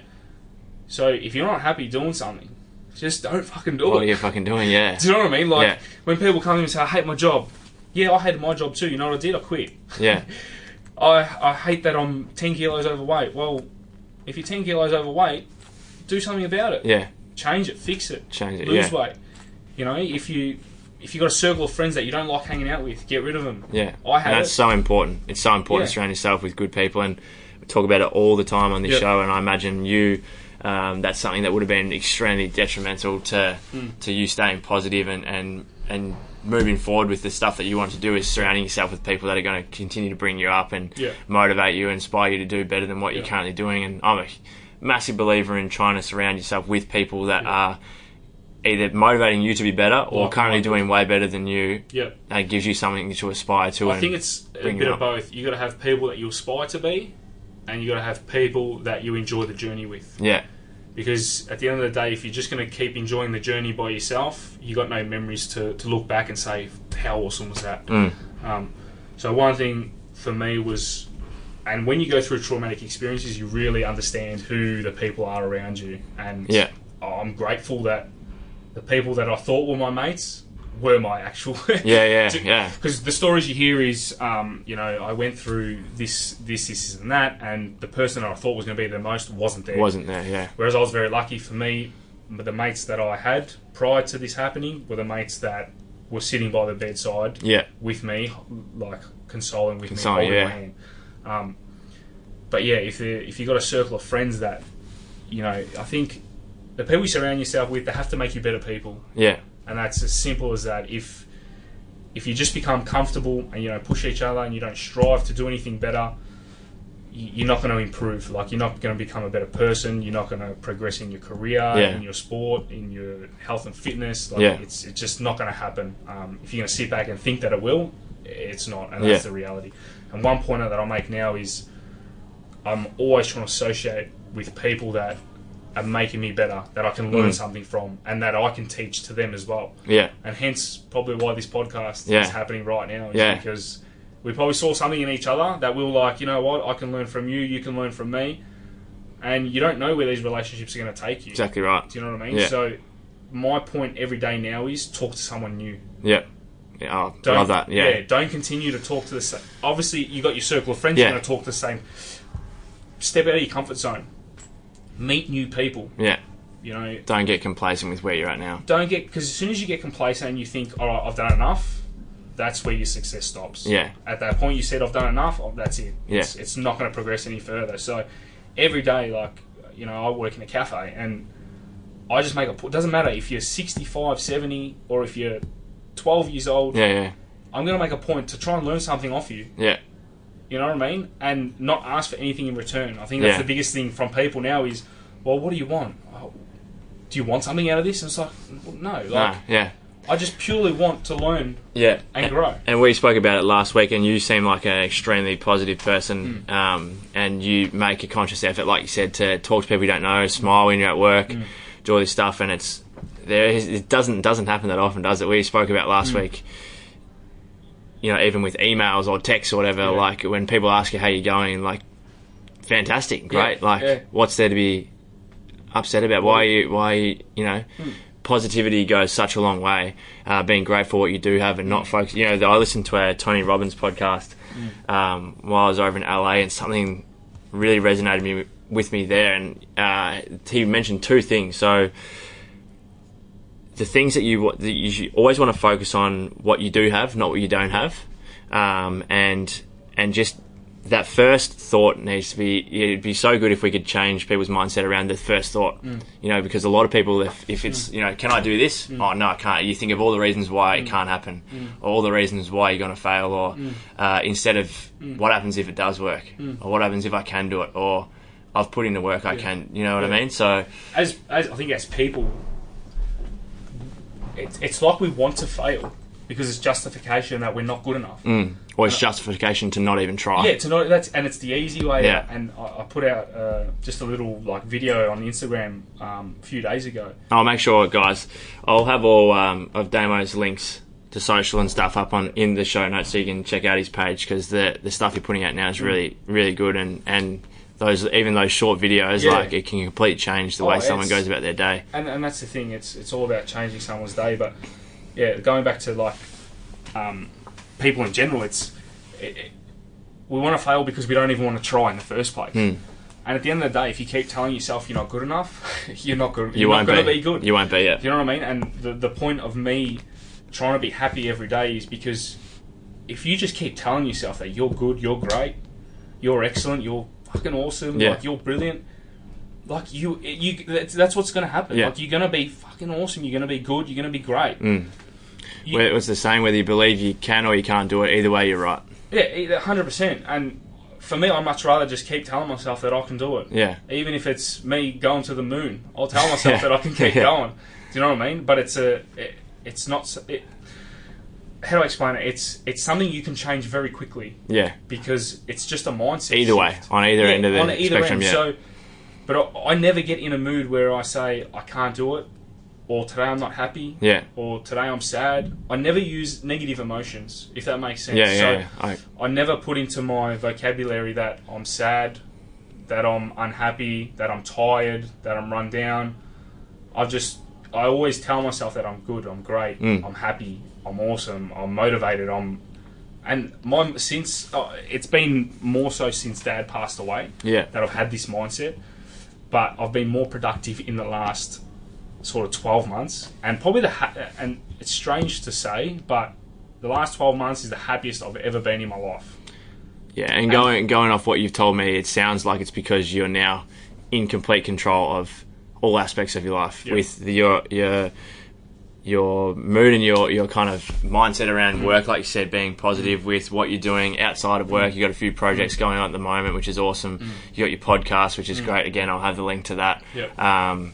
So if you're not happy doing something, just don't fucking do What it. What are you fucking doing? Yeah, *laughs* Do you know what I mean? Like Yeah. when people come in and say, "I hate my job," yeah, I hated my job too. You know what I did? I quit. yeah, *laughs* I I hate that I'm 10 kilos overweight. Well, if you're 10 kilos overweight, do something about it. yeah. Change it, fix it, Change it. lose Yeah, weight. You know, if you if you got a circle of friends that you don't like hanging out with, get rid of them. yeah. I had and that's it. so important. It's so important to surround yourself with good people, and we talk about it all the time on this Yep. show. And I imagine you. Um, that's something that would have been extremely detrimental to Mm. to you staying positive and, and and moving forward with the stuff that you want to do is surrounding yourself with people that are going to continue to bring you up and Yeah. motivate you, inspire you to do better than what you're currently doing. And I'm a massive believer in trying to surround yourself with people that are either motivating you to be better or Like- currently like- doing way better than you. Yeah. That gives you something to aspire to. I think it's a bit it of both. You got to have people that you aspire to be, and you got to have people that you enjoy the journey with. yeah, Because at the end of the day, if you're just going to keep enjoying the journey by yourself, you got no memories to, to look back and say, "How awesome was that?" Mm. Um, so one thing for me was, and when you go through traumatic experiences, you really understand who the people are around you, and Yeah. I'm grateful that the people that I thought were my mates were my actual *laughs* yeah, yeah, *laughs* yeah, because the stories you hear is, um, you know, I went through this, this, this, and that, and the person that I thought was going to be the most wasn't there. wasn't there? Yeah, Whereas I was very lucky for me, the mates that I had prior to this happening were the mates that were sitting by the bedside yeah, with me, like consoling with Consoling, me, holding yeah. Um, but yeah, if if you got a circle of friends that, you know, I think the people you surround yourself with, they have to make you better people yeah, and that's as simple as that. If if you just become comfortable and you know push each other and you don't strive to do anything better, you're not going to improve. Like you're not going to become a better person. You're not going to progress in your career, Yeah. in your sport, in your health and fitness. Like Yeah. it's it's just not going to happen. Um, if you're going to sit back and think that it will, it's not, and that's Yeah. the reality. And one pointer that I make now is I'm always trying to associate with people that are making me better, that I can learn Mm. something from, and that I can teach to them as well. yeah, And hence, probably why this podcast Yeah. is happening right now. Yeah. Because we probably saw something in each other that we were like, you know what, I can learn from you, you can learn from me. And you don't know where these relationships are going to take you. exactly right. Do you know what I mean? Yeah. So, my point every day now is talk to someone new. Yeah, yeah. Oh, Don't, love that. Yeah, Don't continue to talk to the same. Obviously, you got your circle of friends. Yeah. You're going to talk to the same. Step out of your comfort zone. Meet new people. yeah. You know, Don't get complacent with where you're at now. don't get because as soon as you get complacent and you think, all right, I've done enough, that's where your success stops. Yeah, At that point, you said, I've done enough. Oh, that's it. Yeah. It's, it's not going to progress any further. So every day, like you know, I work in a cafe and I just make a. It doesn't matter if you're 65, 70, or if you're 12 years old. Yeah, yeah, I'm going to make a point to try and learn something off you. yeah. You know what I mean? And not ask for anything in return. I think that's Yeah. the biggest thing from people now is, well, what do you want? Oh, do you want something out of this? And it's like, well, no. Like, No, yeah, I just purely want to learn yeah. and grow. And we spoke about it last week, and you seem like an extremely positive person, Mm. um, and you make a conscious effort, like you said, to talk to people you don't know, smile when you're at work, Mm. do all this stuff, and it's there. is- It doesn't doesn't happen that often, does it? We spoke about last Mm. week. You know, even with emails or texts or whatever, Yeah. like when people ask you how you're going, like fantastic, great. Yeah, like, yeah. what's there to be upset about? Why you why you, you know? Hmm. Positivity goes such a long way. Uh, being grateful for what you do have and not focus. You know, I listened to a Tony Robbins podcast um, while I was over in LA, and something really resonated me with me there. And uh, he mentioned two things. So the things that you that you always want to focus on what you do have, not what you don't have, um, and and just that first thought needs to be. It'd be so good if we could change people's mindset around the first thought. Mm. You know, because a lot of people, if, if it's mm. you know, can I do this? Mm. Oh no, I can't. You think of all the reasons why it can't happen, or all the reasons why you're going to fail, or uh, instead of what happens if it does work, or what happens if I can do it, or I've put in the work, I can. You know what I mean? So As, as I think as people, it's, it's like we want to fail because it's justification that we're not good enough. Mm. Or it's justification to not even try. Yeah, to know that's and it's the easy way Yeah. And I, I put out uh, just a little like video on Instagram um, a few days ago. I'll make sure, guys. I'll have all um, of Damo's links to social and stuff up on in the show notes, so you can check out his page because the the stuff you're putting out now is really really good, and and those even those short videos, Yeah. like it can completely change the Oh, way someone goes about their day. and, and that's the thing. It's it's all about changing someone's day. But yeah, going back to like um, people in general, it's it, it- we want to fail because we don't even want to try in the first place. Hmm. And at the end of the day, if you keep telling yourself you're not good enough, *laughs* you're not good. You You're won't be. to be good. You won't be. Do you know what I mean? And the the point of me trying to be happy every day is because if you just keep telling yourself that you're good, you're great, you're excellent, you're fucking awesome, Yeah. like you're brilliant, like you you that's, that's what's going to happen. Yeah. Like you're going to be fucking awesome, you're going to be good, you're going to be great. Mm. You- Where it was the same whether you believe you can or you can't do it. Either way, you're right. Yeah, hundred percent. And for me, I'd much rather just keep telling myself that I can do it. Yeah. Even if it's me going to the moon, I'll tell myself *laughs* Yeah. that I can keep *laughs* Yeah. going. Do you know what I mean? But it's a, it, it's not. It, how do I explain it? It's it's something you can change very quickly Yeah. because it's just a mindset. Either way, shift. on either Yeah, end of the on either spectrum. end. Yeah. So, but I, I never get in a mood where I say I can't do it, or today I'm not happy, yeah. or today I'm sad. I never use negative emotions, if that makes sense. Yeah. Yeah. So yeah. I, I never put into my vocabulary that I'm sad, that I'm unhappy, that I'm tired, that I'm run down. I just I always tell myself that I'm good, I'm great, Mm. I'm happy, I'm awesome, I'm motivated, I'm and my since uh, it's been more so since Dad passed away yeah. that I've had this mindset, but I've been more productive in the last sort of 12 months, and probably the ha- and it's strange to say, but the last 12 months is the happiest I've ever been in my life. Yeah, and going going off what you've told me, it sounds like it's because you're now in complete control of all aspects of your life Yeah. with the, your your your mood and your your kind of mindset around work, like you said, being positive with what you're doing outside of work. Mm. You got a few projects going on at the moment, which is awesome. Mm. You got your podcast, which is mm. great. Again, I'll have the link to that. Yeah. Um,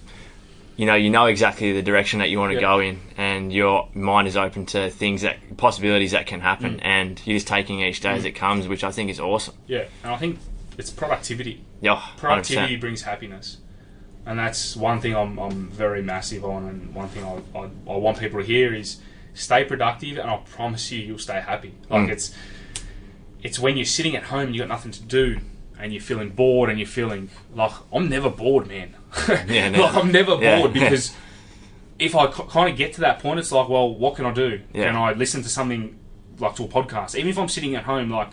you know, you know exactly the direction that you want to Yeah. go in, and your mind is open to things that possibilities that can happen, and you're just taking each day as it comes, which I think is awesome. Yeah, and I think it's productivity. Yeah, 100%. Productivity brings happiness, and that's one thing I'm, I'm very massive on, and one thing I, I, I want people to hear is stay productive, and I promise you, you'll stay happy. Like Mm. it's it's when you're sitting at home, and you got nothing to do, and you're feeling bored, and you're feeling like I'm never bored, man. *laughs* Yeah, no. like I'm never Yeah. bored because if I kind of get to that point, it's like, well, what can I do? Yeah. Can I listen to something like to a podcast? Even if I'm sitting at home, like,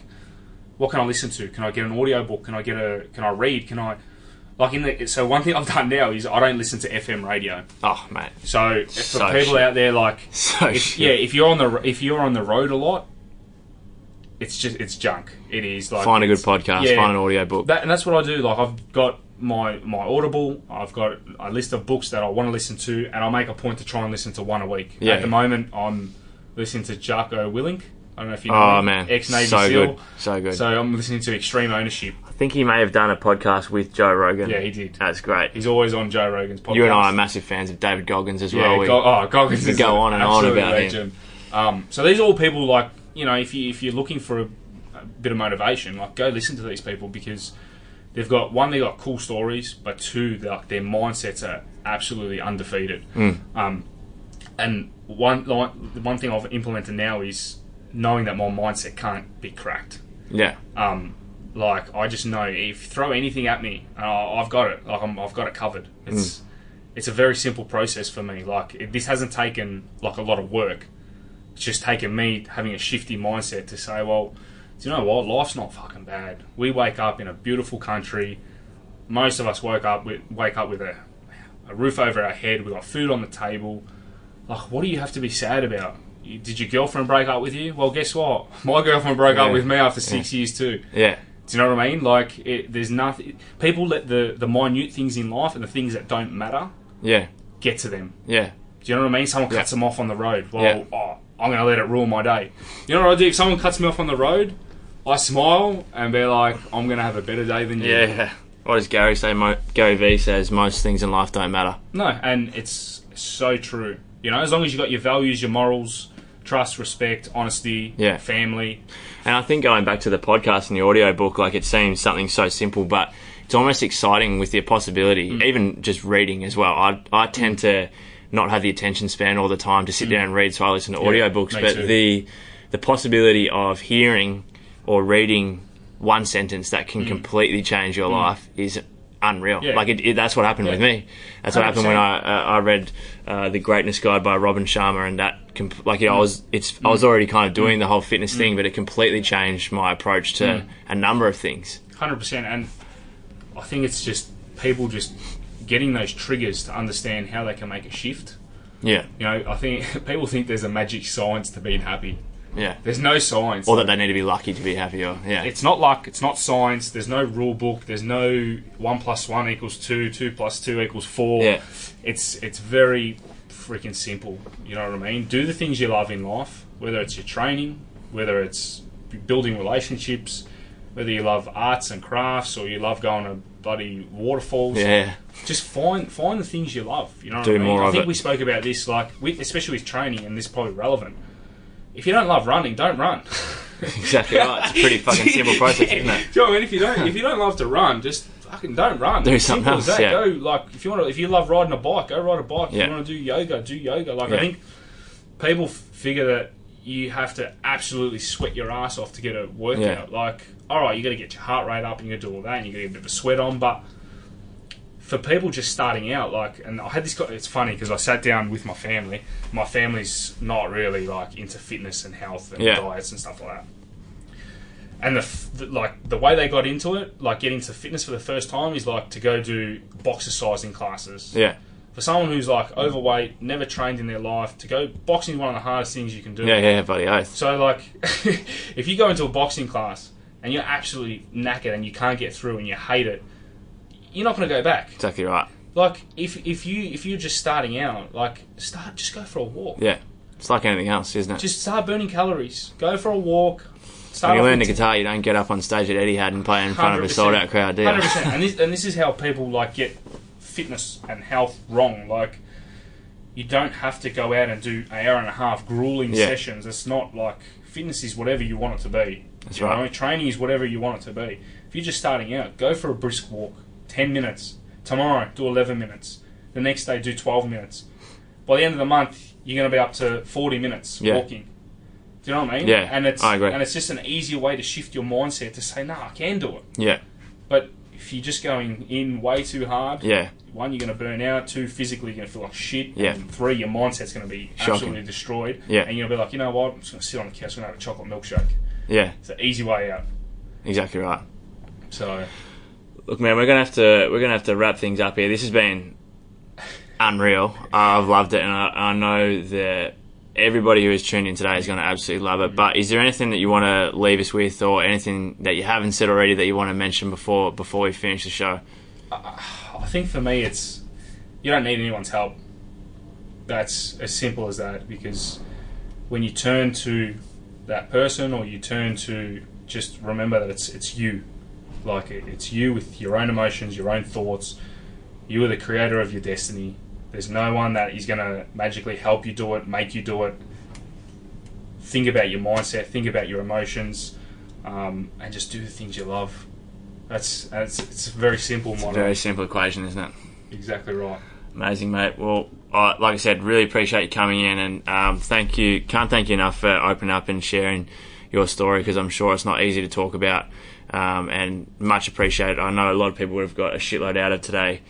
what can I listen to? Can I get an audio book? Can I get a? Can I read? Can I? Like in the so one thing I've done now is I don't listen to FM radio. Oh, mate, So for So people shit. out there, like, *laughs* so if, yeah, if you're on the if you're on the road a lot, it's just it's junk. It is like find a good podcast, yeah. find an audio book. That, and that's what I do. Like I've got my my Audible. I've got a list of books that I want to listen to, and I make a point to try and listen to one a week. Yeah. At the moment, I'm listening to Jocko Willink. I don't know if you oh, know Oh him, man, ex Navy so SEAL. good, so good. So I'm listening to Extreme Ownership. I think he may have done a podcast with Joe Rogan. Yeah, he did. That's great. He's always on Joe Rogan's podcast. You and I are massive fans of David Goggins as Yeah, well. We- Go- oh, Goggins is go on and on about him. Um, so these are all people like you know, if you if you're looking for a, a bit of motivation, like go listen to these people because they've got one, they got cool stories, but two, like, their mindsets are absolutely undefeated. Hmm. Um, and one the one the one thing I've implemented now is knowing that my mindset can't be cracked. yeah, Um, like I just know if you throw anything at me, uh, I've got it. Like I'm, I've got it covered. It's it's a very simple process for me. Like it, this hasn't taken like a lot of work. It's just taken me having a shifty mindset to say, well, do you know what? Life's not fucking bad. We wake up in a beautiful country. Most of us woke up with wake up with a a roof over our head. We got food on the table. Like, what do you have to be sad about? Did your girlfriend break up with you? Well, guess what? *laughs* My girlfriend broke up with me after six years too. yeah, Do you know what I mean? Like, it, there's nothing. People let the the minute things in life and the things that don't matter yeah, get to them. yeah, Do you know what I mean? Someone cuts them off on the road. Well, Yeah. oh, I'm going to let it ruin my day. You know what I do? If someone cuts me off on the road, I smile and be like, I'm going to have a better day than you. yeah. What does Gary say? Mo- Gary V says most things in life don't matter. No, and it's so true. You know, as long as you got your values, your morals, trust, respect, honesty, Yeah. family. And I think going back to the podcast and the audio book, like it seems something so simple, but it's almost exciting with the possibility, Mm. even just reading as well. I, I tend to not have the attention span all the time to sit down and read, so I listen to audio books. Mm. But too. the the possibility of hearing or reading one sentence that can completely change your life is unreal. Mm. Yeah. Like it, it, that's what happened with me. That's what happened when I uh, I read uh, the Greatness Guide by Robin Sharma, and that comp- like Mm. I was it's I was already kind of doing the whole fitness thing, but it completely changed my approach to Mm. a number of things. Hundred percent, and I think it's just people just getting those triggers to understand how they can make a shift. Yeah, You know, I think *laughs* people think there's a magic science to being happy. yeah. There's no science. Or that they need to be lucky to be happy. Or yeah, it's not luck. It's not science. There's no rule book. There's no one plus one equals two. Two plus two equals four. Yeah. It's it's very freaking simple. You know what I mean? Do the things you love in life, whether it's your training, whether it's building relationships, whether you love arts and crafts, or you love going to bloody waterfalls. yeah, Just find find the things you love. You know Do what I mean? more I think it. we spoke about this, like with, especially with training, and this is probably relevant. If you don't love running, don't run. *laughs* exactly right. It's a pretty fucking simple process, isn't it? *laughs* Do you know what I mean? If you don't, if you don't love to run, just fucking don't run. Do something simple as else, that. yeah. Go like if you want to, if you love riding a bike, go ride a bike. If Yeah. you want to do yoga, do yoga. Like Yeah. I think people f- figure that you have to absolutely sweat your ass off to get a workout. Yeah. Like, all right, you got to get your heart rate up and you got to do all that, and you got to get a bit of a sweat on, but. For people just starting out, like, and I had this. It's funny because I sat down with my family. My family's not really like into fitness and health and Yeah. diets and stuff like that and the, f- the like the way they got into it, like getting to fitness for the first time, is like to go do boxercising classes. Yeah, For someone who's like overweight, never trained in their life, to go boxing is one of the hardest things you can do. yeah, yeah, buddy. Oath. So like, *laughs* if you go into a boxing class and you're absolutely knackered and you can't get through and you hate it, you're not going to go back. Exactly right. Like if if you if you're just starting out, like start just go for a walk. Yeah, it's like anything else, isn't it? Just start burning calories. Go for a walk. Start when you learn the guitar, you don't get up on stage at Etihad and play in front of a sold out crowd, do you? Hundred percent, and this and this is how people like get fitness and health wrong. Like, you don't have to go out and do an hour and a half grueling Yeah. sessions. It's not like fitness is whatever you want it to be. That's You right. know, training is whatever you want it to be. If you're just starting out, go for a brisk walk, ten minutes. Tomorrow, do eleven minutes. The next day, do twelve minutes. By the end of the month, you're going to be up to forty minutes Yeah. walking. Do you know what I mean? Yeah, and it's I agree. and it's just an easier way to shift your mindset to say, "No, I can do it." Yeah, But if you're just going in way too hard, yeah, one, you're going to burn out. Two, physically, you're going to feel like shit. Yeah. And three, your mindset's going to be Shocking. absolutely destroyed. Yeah. And you're going to be like, you know what? I'm just going to sit on the couch and have a chocolate milkshake. yeah. It's an easy way out. Exactly right. So, Look, man, we're gonna have to we're gonna have to wrap things up here. This has been unreal. I've loved it, and I, I know that everybody who has tuned in today is going to absolutely love it. But is there anything that you want to leave us with, or anything that you haven't said already that you want to mention before before we finish the show? Uh, I think for me, it's you don't need anyone's help. That's as simple as that because when you turn to that person or you turn to just remember that it's it's you, like it, it's you with your own emotions, your own thoughts. You are the creator of your destiny. There's no one that is going to magically help you do it, make you do it. Think about your mindset, think about your emotions, um, and just do the things you love. That's, that's it's a very simple It's a very simple equation, isn't it? exactly right. Amazing, mate. Well, I like I said, really appreciate you coming in, and um, thank you. Can't thank you enough for opening up and sharing your story because I'm sure it's not easy to talk about, um, and much appreciated. I know a lot of people would have got a shitload out of today.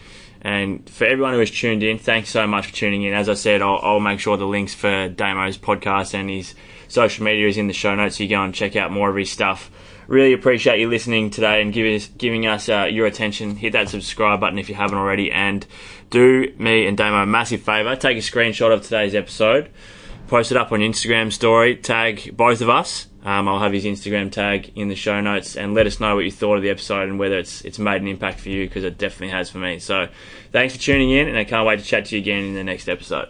And for everyone who has tuned in, thanks so much for tuning in. As I said, I'll, I'll make sure the links for Damo's podcast and his social media is in the show notes, so you go and check out more of his stuff. Really appreciate you listening today and give us, giving us uh, your attention. Hit that subscribe button if you haven't already, and do me and Damo a massive favour. Take a screenshot of today's episode, post it up on Instagram story, tag both of us. Um, I'll have his Instagram tag in the show notes, and let us know what you thought of the episode and whether it's it's made an impact for you because it definitely has for me. So, thanks for tuning in, and I can't wait to chat to you again in the next episode.